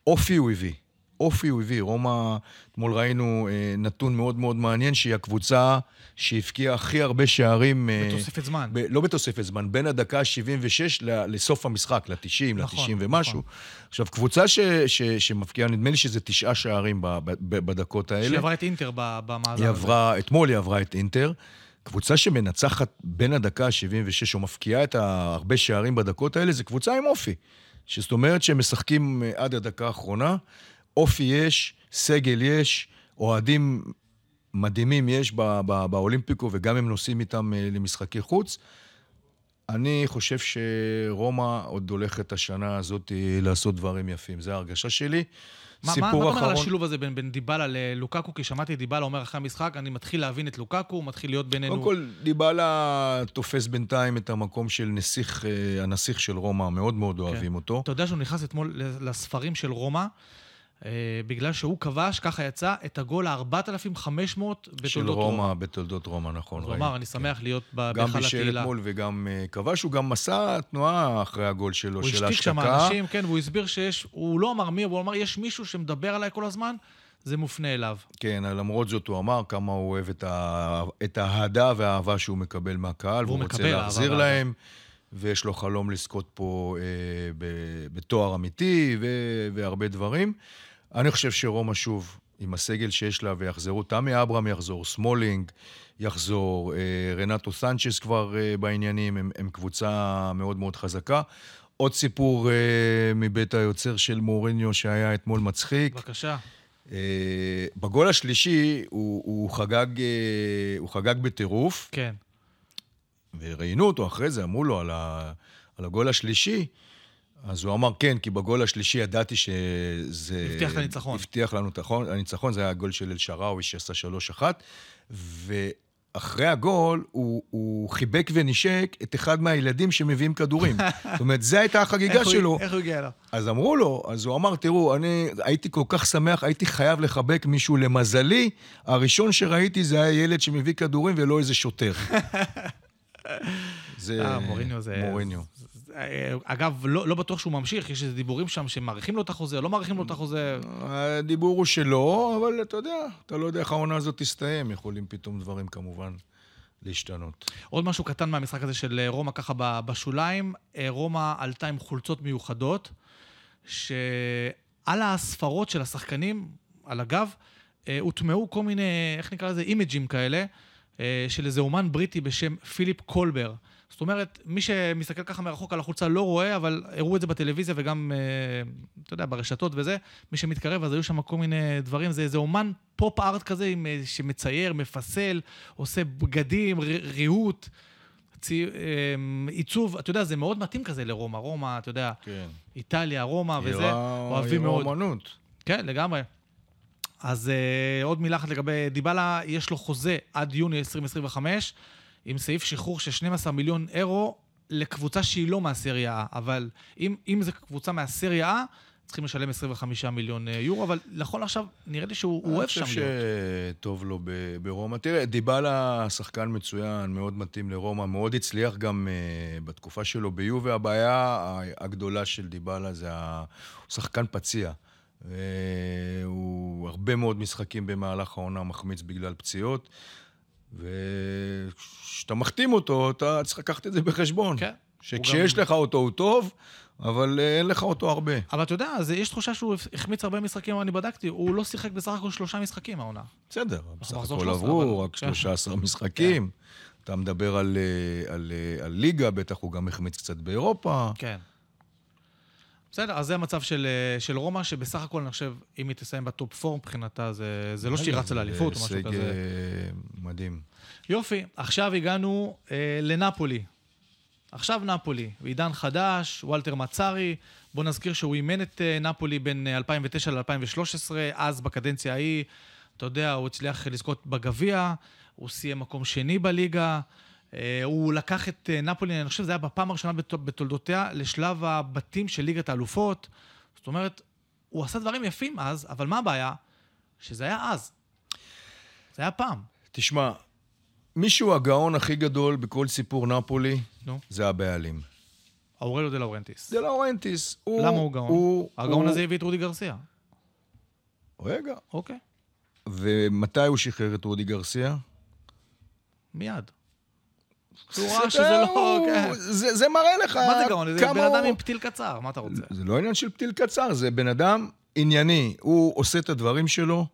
אופי הוא הביא. אופי הוא הביא. רומא, אתמול ראינו אה, נתון מאוד מאוד מעניין, שהיא הקבוצה שהבקיעה הכי הרבה שערים... אה, בתוספת זמן. ב- לא בתוספת זמן, בין הדקה ה-76 ל- לסוף המשחק, ל-90, נכון, ל-90 ומשהו. נכון. עכשיו, קבוצה ש- ש- שמבקיעה, נדמה לי שזה תשעה שערים ב- ב- בדקות האלה. שהיא עברה את אינטר ב- במאזן. היא הזה. עברה, אתמול היא עברה את אינטר. קבוצה שמנצחת בין הדקה ה-76, או מפקיעה את הרבה שערים בדקות האלה, זו קבוצה עם אופי. שזאת אומרת שהם משחקים אה, עד הדקה האחרונה. אופי יש, סגל יש, אוהדים מדהימים יש ב- ב- באולימפיקו, וגם הם נוסעים איתם אה, למשחקי חוץ. אני חושב שרומא עוד הולכת השנה הזאת לעשות דברים יפים. זו ההרגשה שלי. מה, מה, סיפור מה אתה אומר על אחרון. השילוב הזה בין, בין דיבלה ללוקקו? כי שמעתי את דיבלה אומר אחרי המשחק, אני מתחיל להבין את לוקקו, הוא מתחיל להיות בינינו... קודם כל, דיבלה תופס בינתיים את המקום של נסיך, אה, הנסיך של רומא, מאוד מאוד אוהבים אותו. אתה יודע שהוא נכנס אתמול לספרים של רומא, בגלל שהוא כבש, ככה יצא, את הגול ה-4,500 בתולדות של רומא, בתולדות רומא, נכון. הוא ראיתי, אמר, אני כן. שמח להיות גם בהיכל בישל התהילה. אתמול וגם אה, כבש, הוא גם עשה תנועה אחרי הגול שלו, הוא של השתיק שם. אנשים, כן, והוא הסביר שיש, הוא לא אמר מי, אבל הוא אמר, יש מישהו שמדבר עליי כל הזמן, זה מופנה אליו. כן, למרות זאת הוא אמר כמה הוא אוהב את, ה... את האהדה והאהבה שהוא מקבל מהקהל, והוא רוצה אהבה להחזיר ואהבה. להם, ויש לו חלום לזכות פה אה, ב... בתואר אמיתי ו... והרבה דברים. אני חושב שרומא שוב, עם הסגל שיש לה, ויחזרו, תמי אברהם יחזור, סמולינג יחזור, אה, רנטו סנצ'ס כבר אה, בעניינים, הם, הם קבוצה מאוד מאוד חזקה. עוד סיפור אה, מבית היוצר של מוריניו שהיה אתמול מצחיק. בבקשה. בגול השלישי הוא, הוא, חגג, הוא חגג בטירוף, כן. וראיינו אותו אחרי זה, אמרו לו על, ה, על הגול השלישי, אז הוא אמר כן, כי בגול השלישי ידעתי שזה... הבטיח את הניצחון. הבטיח לנו את הניצחון, זה היה הגול של אל-שראוי שעשה 3-1, ואחרי הגול הוא, הוא חיבק ונשק את אחד מהילדים שמביאים כדורים. זאת אומרת, זו הייתה החגיגה איך שלו. איך הוא הגיע אליו? אז אמרו לו, אז הוא אמר, תראו, אני הייתי כל כך שמח, הייתי חייב לחבק מישהו. למזלי, הראשון שראיתי זה היה ילד שמביא כדורים ולא איזה שוטר. זה אה, מוריניו זה... מוריניו. אה, אגב, לא לא בטוח שהוא ממשיך, יש איזה דיבורים שם שמאריכים לו את החוזה, לא מאריכים לו את החוזה. הדיבור הוא שלו, אבל אתה יודע, אתה לא יודע איך העונה הזאת תסתיים. יכולים פתאום דברים כמובן להשתנות. עוד משהו קטן מהמשחק הזה של אה, רומא, ככה בשוליים, אה, רומא עלתה עם חולצות מיוחדות, שעל הספרות של השחקנים, על הגב, הוטמעו כל מיני, איך נקרא לזה, אימג'ים כאלה, של איזה אומן בריטי בשם פיליפ קולבר. זאת אומרת, מי שמסתכל ככה מרחוק על החולצה לא רואה, אבל הראו את זה בטלוויזיה וגם, אה, אתה יודע, ברשתות וזה. מי שמתקרב, אז היו שם כל מיני דברים. זה איזה אומן pop art כזה, עם, אה, שמצייר, מפסל, עושה בגדים, ריהוט, צי, אה, עיצוב. אתה יודע, זה מאוד מתאים כזה לרומא. רומא, אתה יודע, כן. איטליה, רומא וזה, אוהבים מאוד. אומנות. כן, לגמרי. אז uh, עוד מילה אחת לגבי דיבלה, יש לו חוזה עד יוני 2025, עם סעיף שחרור של 12 מיליון אירו לקבוצה שהיא לא מהסריה A, אבל אם, אם זו קבוצה מהסריה A, צריכים לשלם 25 מיליון אה, יורו, אבל נכון לעכשיו, נראה לי שהוא הוא אוהב שם אני חושב להיות. שטוב לו ב- ברומא. תראה, דיבלה שחקן מצוין, מאוד מתאים לרומא, מאוד הצליח גם uh, בתקופה שלו ביובה. הבעיה הגדולה של דיבלה זה ה... הוא שחקן פציע. והוא הרבה מאוד משחקים במהלך העונה מחמיץ בגלל פציעות. וכשאתה מחתים אותו, אתה צריך לקחת את זה בחשבון. כן. שכשיש גם- לך אותו הוא טוב, אבל אה, אין לך אותו הרבה. אבל אתה יודע, אז יש תחושה שהוא החמיץ הרבה משחקים, אני בדקתי, הוא לא שיחק בסך הכל שלושה משחקים העונה. בסדר, בסך הכל 13, עברו אבל- רק כן. 13 משחקים. אתה מדבר על, אה, על, אה, על ליגה, בטח הוא גם החמיץ קצת באירופה. כן. בסדר, אז זה המצב של, אה, של רומא, שבסך הכל, אני חושב, אם היא תסיים בטופ 4 מבחינתה, זה, זה לא שהיא רצה לאליפות או משהו כזה. אה, מדהים. יופי, עכשיו הגענו אה, לנפולי. עכשיו נפולי, בעידן חדש, וולטר מצארי. בואו נזכיר שהוא אימן את אה, נפולי בין אה, 2009 ל-2013, אז בקדנציה ההיא, אתה יודע, הוא הצליח לזכות בגביע, הוא סיים מקום שני בליגה. אה, הוא לקח את אה, נפולי, אני חושב שזה היה בפעם הראשונה בת- בתולדותיה, לשלב הבתים של ליגת האלופות. זאת אומרת, הוא עשה דברים יפים אז, אבל מה הבעיה? שזה היה אז. זה היה פעם. תשמע, מישהו הגאון הכי גדול בכל סיפור נפולי, נו. זה הבעלים. אורלו דה לאורנטיס. זה לאורנטיס. הוא, למה הוא גאון? הוא, הגאון הוא... הזה הביא את רודי גרסיה. רגע. אוקיי, ומתי הוא שחרר את רודי גרסיה? מיד. הוא ראה שזה לא... כן. זה, זה מראה לך מה זה גאון? זה כמה בן אדם עם פתיל קצר, מה אתה רוצה? זה לא עניין של פתיל קצר, זה בן אדם ענייני. הוא עושה את הדברים שלו,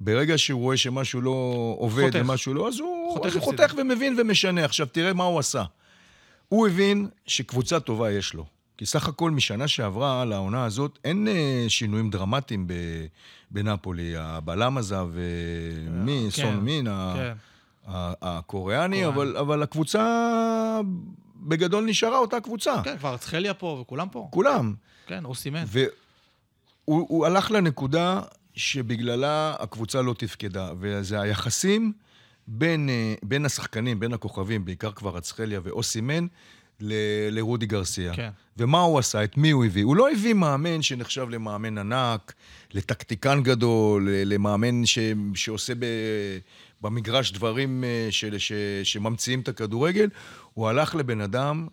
ברגע שהוא רואה שמשהו לא עובד חותך. ומשהו לא, אז הוא חותך אז הוא. חותך ומבין ומשנה. עכשיו, תראה מה הוא עשה. הוא הבין שקבוצה טובה יש לו. כי סך הכל משנה שעברה לעונה הזאת, אין אה, שינויים דרמטיים בנפולי. הבלם עזב, אה, מי? כן, סון מין, כן. הקוריאני, קוריאני. אבל, אבל הקבוצה בגדול נשארה אותה קבוצה. כן, כבר צחליה פה וכולם פה. כולם. כן, הוא סימן. והוא הוא הלך לנקודה שבגללה הקבוצה לא תפקדה, וזה היחסים בין, אה, בין השחקנים, בין הכוכבים, בעיקר כבר אצחליה ואוסימן, ל- לרודי גרסיה. כן. ומה הוא עשה? את מי הוא הביא? הוא לא הביא מאמן שנחשב למאמן ענק, לטקטיקן גדול, למאמן ש... שעושה ב... במגרש דברים אה, של... ש... שממציאים את הכדורגל. הוא הלך לבן אדם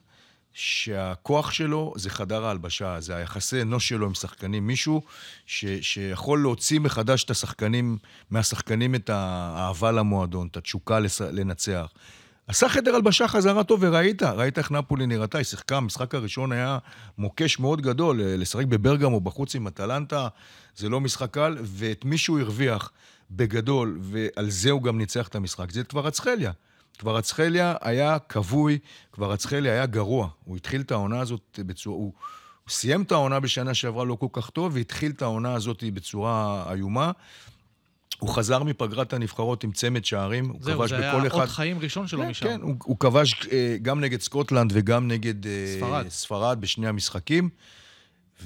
שהכוח שלו זה חדר ההלבשה, זה היחסי אנוש שלו עם שחקנים. מישהו ש... שיכול להוציא מחדש את השחקנים, מהשחקנים את האהבה למועדון, את התשוקה לס... לנצח. עשה חדר הלבשה חזרה טוב, וראית, ראית איך נפולי נראתה, היא שיחקה, המשחק הראשון היה מוקש מאוד גדול, לשחק בברגמו בחוץ עם אטלנטה, זה לא משחק קל, ואת מי שהוא הרוויח בגדול, ועל זה הוא גם ניצח את המשחק, זה את קוורצחליה. קוורצחליה היה כבוי, קוורצחליה היה גרוע. הוא התחיל את העונה הזאת בצורה... הוא, הוא סיים את העונה בשנה שעברה לא כל כך טוב, והתחיל את העונה הזאת בצורה איומה. הוא חזר מפגרת הנבחרות עם צמד שערים, הוא זהו, כבש זה בכל היה אחד... אות חיים ראשון שלו כן, משם. כן, הוא, הוא כבש אה, גם נגד סקוטלנד וגם נגד אה, ספרד. ספרד בשני המשחקים,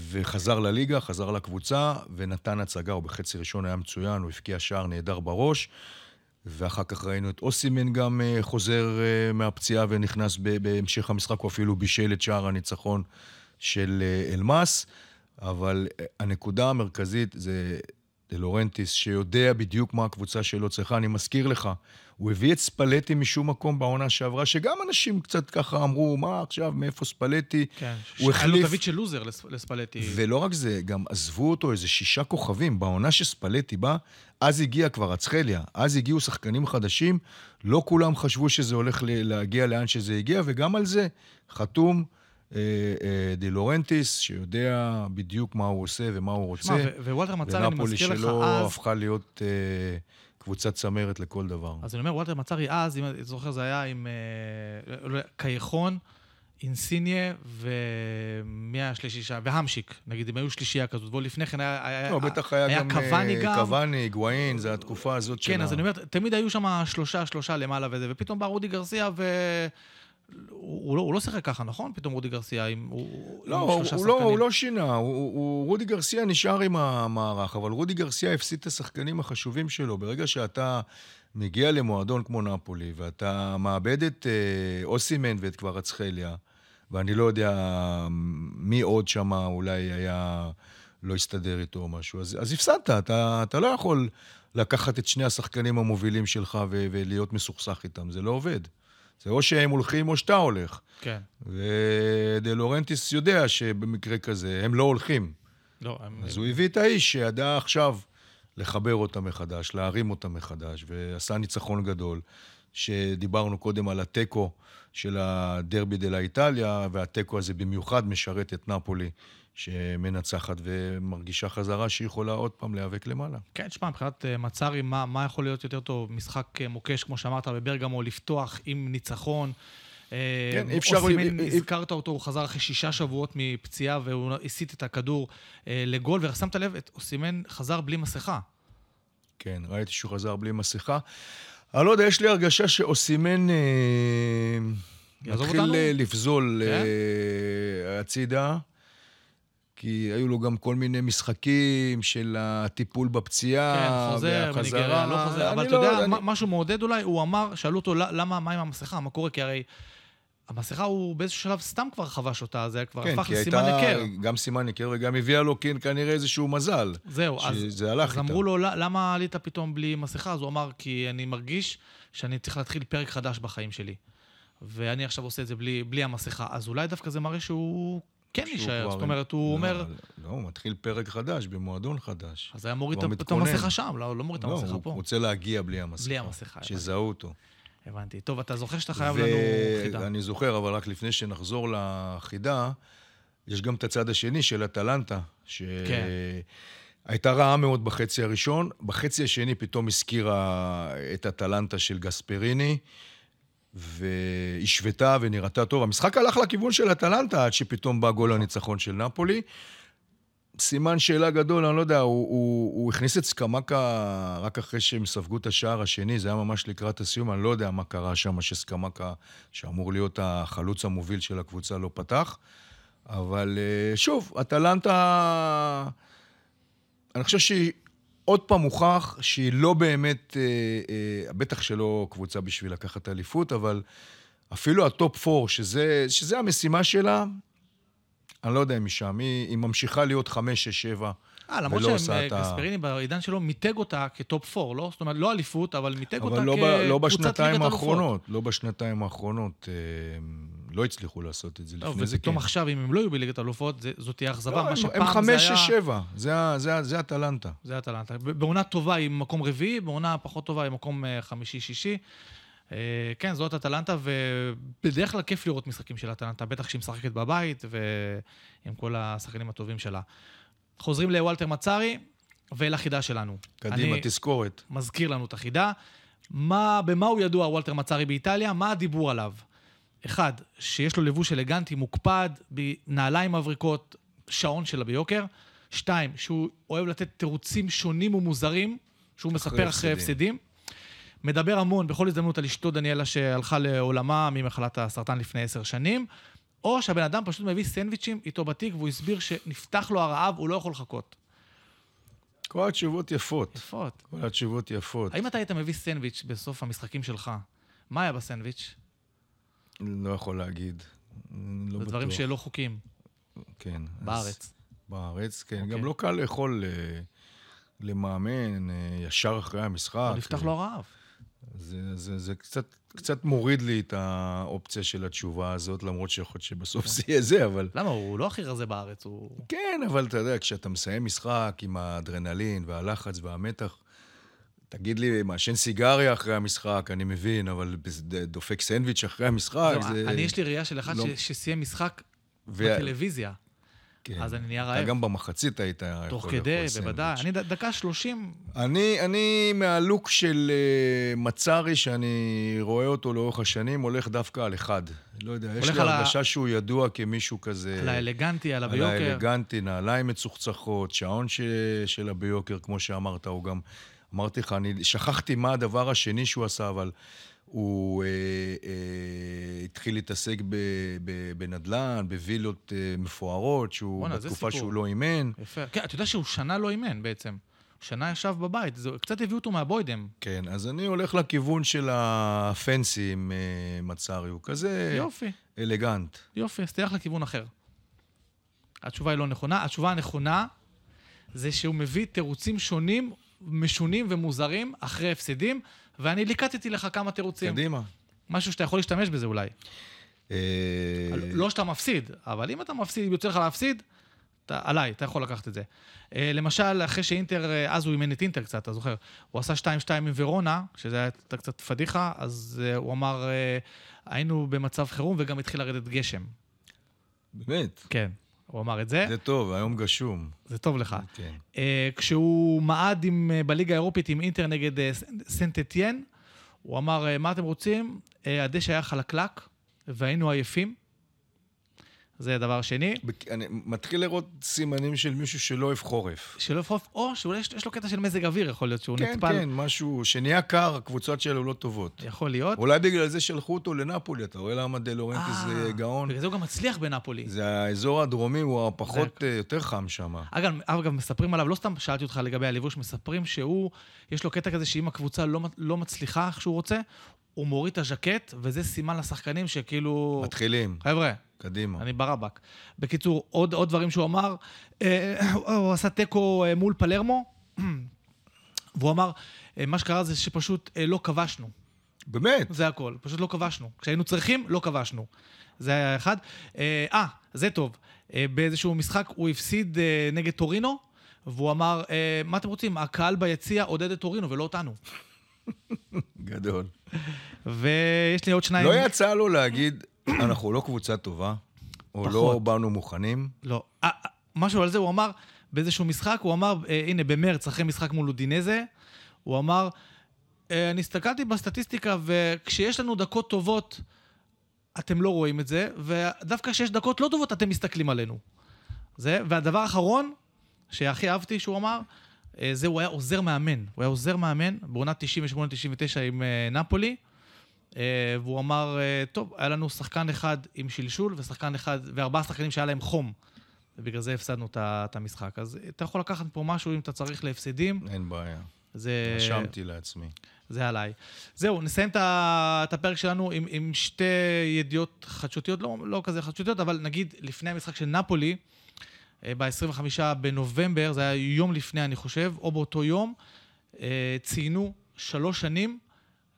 וחזר לליגה, חזר לקבוצה, ונתן הצגה, הוא בחצי ראשון היה מצוין, הוא הבקיע שער נהדר בראש, ואחר כך ראינו את אוסימן גם אה, חוזר אה, מהפציעה ונכנס בהמשך המשחק, הוא אפילו בישל את שער הניצחון של אה, אלמאס, אבל הנקודה המרכזית זה דלורנטיס, שיודע בדיוק מה הקבוצה שלו צריכה. אני מזכיר לך, הוא הביא את ספלטי משום מקום בעונה שעברה, שגם אנשים קצת ככה אמרו, מה עכשיו, מאיפה ספלטי? כן. הוא היה לו החליף- תווית של לוזר לס- לספלטי. ולא רק זה, גם עזבו אותו איזה שישה כוכבים. בעונה שספלטי בא, אז הגיע כבר אצחליה, אז הגיעו שחקנים חדשים, לא כולם חשבו שזה הולך להגיע לאן שזה הגיע, וגם על זה חתום אה, אה, דלורנטיס, שיודע בדיוק מה הוא עושה ומה הוא רוצה. שמע, ווולטר מצארי, אני ונפולי מזכיר לך שלו אז... הפכה להיות אה, קבוצת צמרת לכל דבר. אז אני אומר, וולטר מצארי אז, אם אני זוכר, זה היה עם אה, קייחון, אינסיניה ומי היה השלישי שם? והמשיק, נגיד, הם היו שלישייה כזאת. ולפני כן היה... לא, בטח היה גם קוואני אה, גם. קוואני, היגואין, זה התקופה הזאת של כן, אז אני אומר, תמיד היו שם שלושה, שלושה למעלה וזה, ופתאום בא רודי גרסיה ו... הוא לא, הוא לא שיחק ככה, נכון? פתאום רודי גרסיה עם, הוא, לא, עם הוא, הוא, לא. הוא לא שינה, הוא, הוא, הוא, רודי גרסיה נשאר עם המערך, אבל רודי גרסיה הפסיד את השחקנים החשובים שלו. ברגע שאתה מגיע למועדון כמו נפולי, ואתה מאבד את אה, אוסימן ואת קוורצחליה, ואני לא יודע מי עוד שם אולי היה לא הסתדר איתו או משהו, אז, אז הפסדת, אתה, אתה לא יכול לקחת את שני השחקנים המובילים שלך ו, ולהיות מסוכסך איתם, זה לא עובד. זה או שהם הולכים או שאתה הולך. כן. ודלורנטיס יודע שבמקרה כזה הם לא הולכים. לא, הם... אז הוא הביא את האיש שידע עכשיו לחבר אותם מחדש, להרים אותם מחדש, ועשה ניצחון גדול, שדיברנו קודם על התיקו של הדרבי דה לה איטליה, והתיקו הזה במיוחד משרת את נפולי, שמנצחת ומרגישה חזרה שהיא יכולה עוד פעם להיאבק למעלה. כן, תשמע, מבחינת אה, מצארי, מה, מה יכול להיות יותר טוב? משחק אה, מוקש, כמו שאמרת, בברגמו, לפתוח עם ניצחון. אה, כן, אי אפשר- אוסימן, אי- הזכרת אותו, הוא חזר אחרי שישה שבועות מפציעה, והוא הסיט את הכדור אה, לגול, ושמת לב, את אוסימן חזר בלי מסכה. כן, ראיתי שהוא חזר בלי מסכה. אני לא יודע, יש לי הרגשה שאוסימן אה, מתחיל אותנו? לפזול כן? אה, הצידה, כי היו לו גם כל מיני משחקים של הטיפול בפציעה, כן, חוזר, והחזרה. מניגריה, לא חוזר, אבל אתה לא יודע, אני- מה- משהו מעודד אולי, הוא אמר, שאלו אותו, "ל- למה, מה עם המסכה, מה קורה? כי הרי המסכה, הוא באיזשהו שלב סתם כבר חבש אותה, זה כבר כן, הפך כי לסימן הייתה היכר. גם סימן היכר וגם הביאה לו כן, כנראה איזשהו מזל. זהו, אז, הלך אז איתה. אמרו לו, "ל- למה עלית פתאום בלי מסכה? אז הוא אמר, כי אני מרגיש שאני צריך להתחיל פרק חדש בחיים שלי. ואני עכשיו עושה את זה בלי, בלי המסכה. אז אולי דווקא זה מראה שהוא כן יישאר. זאת אומרת, הוא לא, אומר... לא, הוא מתחיל פרק חדש במועדון חדש. אז היה מוריד את-. המסכה שם, לא, לא מוריד את לא, המסכה הוא פה. רוצה להגיע בלי המסכה. בלי המסכה. שיזהו אותו. הבנתי. טוב, אתה זוכר שאתה חייב לנו חידה. ואני זוכר, אבל רק לפני שנחזור לחידה, יש גם את הצד השני של אטלנטה, כן. שהייתה רעה מאוד בחצי הראשון. בחצי השני פתאום הזכירה את אטלנטה של גספריני, והשוותה ונראתה טוב. המשחק הלך לכיוון של אטלנטה עד שפתאום בא גול הניצחון של נפולי. סימן שאלה גדול, אני לא יודע, הוא, הוא, הוא הכניס את סקמקה רק אחרי שהם ספגו את השער השני, זה היה ממש לקראת הסיום, אני לא יודע מה קרה שם שסקמקה, שאמור להיות החלוץ המוביל של הקבוצה, לא פתח. אבל אה, שוב, אטלנטה, אני חושב שהיא עוד פעם הוכח שהיא לא באמת, אה, אה, בטח שלא קבוצה בשביל לקחת אליפות, אבל אפילו ה top 4, שזה, שזה המשימה שלה, אני לא יודע אם היא שם, היא, היא ממשיכה להיות 5, 6, 7. אה, למרות שגספריני בעידן שלו מיתג אותה כטופ 4, לא? זאת אומרת, לא אליפות, אבל מיתג אותה אבל לא, ב, כקבוצת לא בשנתיים ליגת אלופות. האחרונות, לא בשנתיים האחרונות. לא הצליחו לעשות את זה לא, לפני זה, כן. ופתאום עכשיו, אם הם לא יהיו בליגת אלופות, זאת תהיה אכזבה. לא, מה הם, שפעם הם זה חמש, היה... שש, שבע. זה, ה- זה, אטלנטה. בעונה טובה היא מקום רביעי, בעונה פחות טובה היא מקום אה, חמישי-שישי. אה, כן, זאת אטלנטה, ובדרך כלל כיף לראות משחקים של אטלנטה, בטח כשהיא משחקת בבית ועם כל השחקנים הטובים שלה. חוזרים לוולטר מצארי ולחידה שלנו. קדימה, תזכורת. מזכיר לנו את החידה. מה, במה הוא ידוע, וולטר מצארי באיטליה? מה הדיבור עליו? אחד, שיש לו לבוש אלגנטי, מוקפד, בנעליים מבריקות, שעון שלה ביוקר. שתיים, שהוא אוהב לתת תירוצים שונים ומוזרים, שהוא אחרי מספר אחרי הפסדים. הפסדים. מדבר המון בכל הזדמנות על אשתו דניאלה שהלכה לעולמה ממחלת הסרטן לפני עשר שנים, או שהבן אדם פשוט מביא סנדוויצ'ים איתו בתיק והוא הסביר שנפתח לו הרעב, הוא לא יכול לחכות. כל התשובות יפות. יפות. כל התשובות יפות. האם אתה היית מביא סנדוויץ' בסוף המשחקים שלך? מה היה בסנדוויץ'? לא יכול להגיד. לא זה דברים. שלא חוקיים כן. אז- בארץ. בארץ, כן. אוקיי. גם לא קל לאכול אה, למאמן אה, ישר אחרי המשחק. לא נפתח אה, לו הרעב. זה, זה, זה קצת, קצת מוריד לי את האופציה של התשובה הזאת, למרות שיכול להיות שבסוף זה יהיה זה, אבל... למה? הוא לא הכי רזה בארץ, הוא... כן, אבל אתה יודע, כשאתה מסיים משחק עם האדרנלין והלחץ והמתח, תגיד לי, מעשן סיגריה אחרי המשחק, אני מבין, אבל דופק סנדוויץ' אחרי המשחק, זהו, זה... אני, יש לי ראייה של אחד לא- שסיים משחק ו- בטלוויזיה, כן. אז אני נהיה אתה רעב. גם במחצית היית יכול תוך לאכול כדי, סנדוויץ'. בוודאי. אני דקה שלושים, אני, אני מהלוק של uh, מצארי, שאני רואה אותו לאורך השנים, הולך דווקא על אחד. לא יודע, יש לי על ה- הרגשה שהוא ידוע כמישהו כזה... על האלגנטי, על על הביוקר. האלגנטי, נעליים מצוחצחות, שעון ש... שלה ביוקר, כמו שאמרת, הוא גם... אמרתי לך, אני שכחתי מה הדבר השני שהוא עשה, אבל הוא אה, אה, התחיל להתעסק ב, ב, בנדל"ן, בווילות אה, מפוארות, שהוא בואנה, זה בתקופה. שהוא לא אימן. יפה. כן, אתה יודע שהוא שנה לא אימן בעצם. שנה ישב בבית, זה, קצת הביאו אותו מהבוידם. כן, אז אני הולך לכיוון של הפנסי עם אה, מצארי, הוא כזה יופי, אלגנט. יופי, אז תלך לכיוון אחר. התשובה היא לא נכונה. התשובה הנכונה זה שהוא מביא תירוצים שונים, משונים ומוזרים אחרי הפסדים, ואני ליקטתי לך כמה תירוצים. קדימה. משהו שאתה יכול להשתמש בזה אולי. אה, לא שאתה מפסיד, אבל אם אתה מפסיד, אם יוצא לך להפסיד, אתה, עליי, אתה יכול לקחת את זה. אה, למשל, אחרי שאינטר, אה, אז הוא אימן את אינטר קצת, אתה זוכר? הוא עשה 2-2 עם ורונה, שזה הייתה קצת פדיחה, אז הוא אמר, היינו במצב חירום וגם התחיל לרדת גשם. באמת, כן, הוא אמר את זה, זה טוב, היום גשום. זה טוב לך. כן. אה, כשהוא מעד עם, אה, בליגה האירופית עם אינטר נגד אה, סנ- סנט אתיין, הוא אמר, אה, מה אתם רוצים? אה, הדשא היה חלקלק והיינו עייפים. זה הדבר השני. בק- אני מתחיל לראות סימנים של מישהו שלא אוהב חורף. שלא יפרוף, או שאולי יש, יש לו קטע של מזג אוויר, יכול להיות שהוא כן, נטפל. כן, משהו שנהיה קר, הקבוצות שלו לא טובות. יכול להיות. אולי בגלל זה שלחו אותו לנפולי, אתה רואה למה דלורנטיס זה אה, גאון? בגלל זה הוא גם מצליח בנפולי. זה האזור הדרומי, הוא הפחות, אה, יותר חם שם. אגב, אגב, מספרים עליו, לא סתם שאלתי אותך לגבי הלבוש, מספרים שהוא, יש לו קטע כזה שאם הקבוצה לא, לא מצליחה איך שהוא רוצה, הוא מוריד את הז'קט, וזה סימן לשחקנים שכאילו... מתחילים, חבר'ה, קדימה. אני ברבק. בקיצור, עוד, עוד דברים שהוא אמר, אה, הוא עשה תיקו אה, מול פלרמו, והוא אמר, אה, מה שקרה זה שפשוט אה, לא כבשנו. באמת? זה הכל, פשוט לא כבשנו. כשהיינו צריכים, לא כבשנו. זה היה אחד. אה, אה, זה טוב. אה, באיזשהו משחק הוא הפסיד אה, נגד טורינו, והוא אמר, אה, מה אתם רוצים? הקהל ביציע עודד את טורינו ולא אותנו. גדול. ויש לי עוד שניים. לא יצא לו להגיד, אנחנו לא קבוצה טובה, או לא. באנו מוכנים. לא. משהו על זה, הוא אמר, באיזשהו משחק, הוא אמר, אה, הנה, במרץ, אחרי משחק מול אודינזה, הוא אמר, אה, אני הסתכלתי בסטטיסטיקה, וכשיש לנו דקות טובות, אתם לא רואים את זה, ודווקא כשיש דקות לא טובות, אתם מסתכלים עלינו. זה, והדבר האחרון, שהכי אהבתי שהוא אמר, זה הוא היה עוזר מאמן. הוא היה עוזר מאמן בעונת 98-99 עם אה, נפולי, אה, והוא אמר, אה, טוב, היה לנו שחקן אחד עם שלשול, ושחקן אחד, וארבעה שחקנים שהיה להם חום. ובגלל זה הפסדנו את המשחק. אז אתה יכול לקחת פה משהו אם אתה צריך להפסדים. אין בעיה. זה... רשמתי לעצמי. זה עליי. זהו, נסיים את הפרק שלנו עם, עם שתי ידיעות חדשותיות, לא, לא כזה חדשותיות, אבל נגיד לפני המשחק של נפולי, ב-25 בנובמבר, זה היה יום לפני, אני חושב, או באותו יום, אה, ציינו שלוש שנים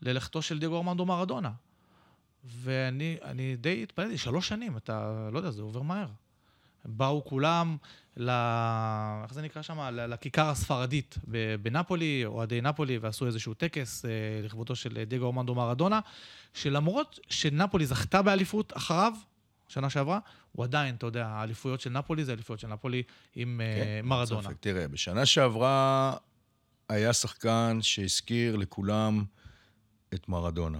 ללכתו של דייגו ארמנדו מרדונה. ואני אני די התפלאתי, שלוש שנים, אתה, לא יודע, זה עובר מהר. באו כולם ל... איך זה נקרא שם? לכיכר הספרדית בנפולי, אוהדי נפולי, ועשו איזשהו טקס אה, לכבודו של דייגו ארמנדו מרדונה, שלמרות שנפולי זכתה באליפות אחריו, שנה שעברה, הוא עדיין, אתה יודע, האליפויות של נפולי זה אליפויות של נפולי עם אה, כן, מרדונה. ספק. תראה, בשנה שעברה היה שחקן שהזכיר לכולם את מרדונה,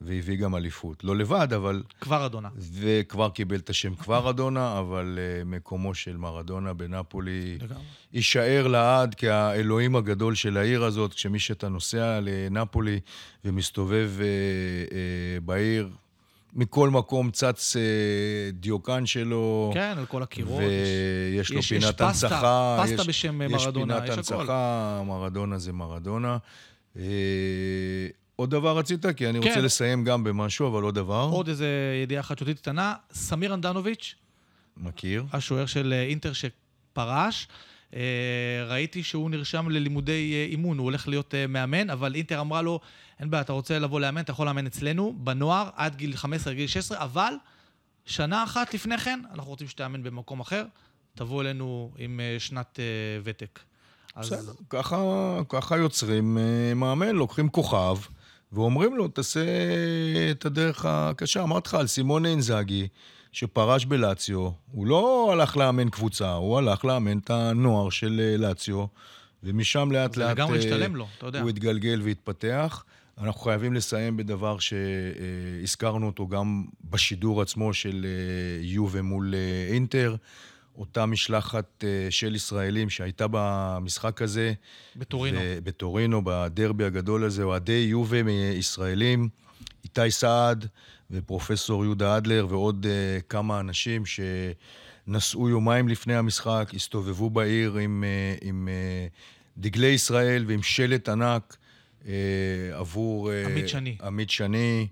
והביא גם אליפות. לא לבד, אבל... כבר אדונה. וכבר קיבל את השם כבר אדונה, אבל uh, מקומו של מרדונה בנפולי לגמרי. יישאר לעד כאלוהים הגדול של העיר הזאת, כשמי שאתה נוסע לנפולי ומסתובב uh, uh, בעיר, מכל מקום צץ uh, דיוקן שלו. כן, על כל הקירות. ויש לו יש- יש פינת פסטה, הנצחה. פסטה יש- בשם יש מרדונה, פינת יש הכל. הנצחה, מרדונה זה מרדונה. אה, עוד דבר רצית? כי אני כן. רוצה לסיים גם במשהו, אבל עוד דבר. עוד איזה ידיעה חדשותית קטנה, סמיר אנדנוביץ', מכיר. השוער של אה, אינטר שפרש, אה, ראיתי שהוא נרשם ללימודי אה, אימון, הוא הולך להיות אה, מאמן, אבל אינטר אמרה לו, אין בעיה, אתה רוצה לבוא לאמן, אתה יכול לאמן אצלנו, בנוער, עד גיל 15, גיל 16, אבל שנה אחת לפני כן, אנחנו רוצים שתאמן במקום אחר, תבוא אלינו עם אה, שנת אה, ותק. בסדר, ככה, ככה יוצרים אה, מאמן, לוקחים כוכב ואומרים לו, תעשה את הדרך הקשה. אמרתי לך על סימון אינזאגי, שפרש בלציו, הוא לא הלך לאמן קבוצה, הוא הלך לאמן את הנוער של אה, לציו, ומשם לאט לאט לגמרי אה, השתלם לו, אתה יודע. הוא התגלגל והתפתח. אנחנו חייבים לסיים בדבר שהזכרנו אותו גם בשידור עצמו של אה, יובה מול אה, אינטר. אותה משלחת אה, של ישראלים שהייתה במשחק הזה. בטורינו. ו- בטורינו, בדרבי הגדול הזה, אוהדי יובה מישראלים, איתי סעד ופרופסור יהודה אדלר ועוד uh, כמה אנשים שנסעו יומיים לפני המשחק, הסתובבו בעיר עם, uh, עם uh, דגלי ישראל ועם שלט ענק uh, עבור... uh, עמית שני. עמית שני.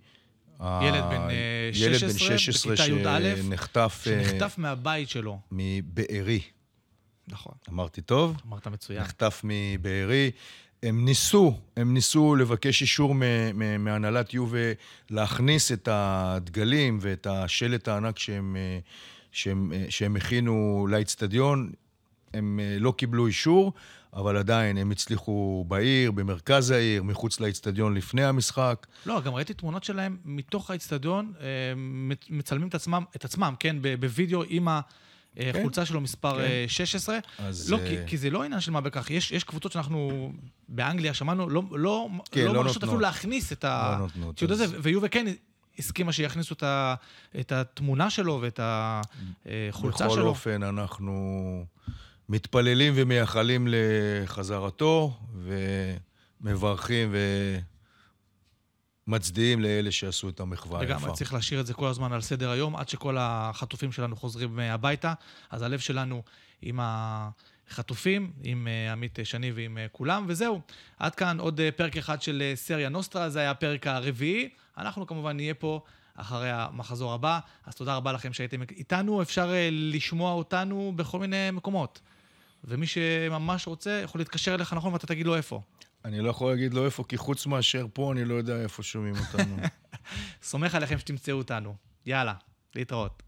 ילד בן, אה, 16, בכיתה י"א, שנחטף שנחטף מהבית שלו. מבארי. נכון, אמרתי טוב? אמרת מצוין. נחטף מבארי. הם ניסו, הם ניסו לבקש אישור מהנהלת יובה להכניס את הדגלים ואת השלט הענק שהם, אה, שהם, אה, שהם הכינו לאיצטדיון. הם אה, לא קיבלו אישור, אבל עדיין הם הצליחו בעיר, במרכז העיר, מחוץ לאיצטדיון לפני המשחק. לא, גם ראיתי תמונות שלהם מתוך האיצטדיון, מצ- מצלמים את עצמם, את עצמם, כן, בווידאו עם החולצה שלו מספר כן. אה, 16. אז, לא, אה, כי, כי זה לא עניין של מה בכך. יש, יש קבוצות שאנחנו באנגליה שמענו, לא, לא, כן, לא לא מרשות. אפילו להכניס את ה- לא הציוד אז- הזה, ויובה כן הסכימה שיכניסו את, ה, את התמונה שלו ואת החולצה בכל שלו. אופן, אנחנו מתפללים ומייחלים לחזרתו, ומברכים ומצדיעים לאלה שעשו את המחווה היפה. לגמרי, צריך להשאיר את זה כל הזמן על סדר היום, עד שכל החטופים שלנו חוזרים אה, הביתה. אז הלב שלנו עם החטופים, עם אה, עמית שני ועם אה, כולם, וזהו. עד כאן עוד אה, פרק אחד של אה, סריה נוסטרה, זה היה הפרק הרביעי. אנחנו כמובן נהיה פה אחרי המחזור הבא, אז תודה רבה לכם שהייתם איתנו. אפשר אה, לשמוע אותנו בכל מיני מקומות. ומי שממש רוצה, יכול להתקשר אליך, נכון? ואתה תגיד לו איפה. אני לא יכול להגיד לו איפה, כי חוץ מאשר פה, אני לא יודע איפה שומעים אותנו. סומך עליכם שתמצאו אותנו. יאללה, להתראות.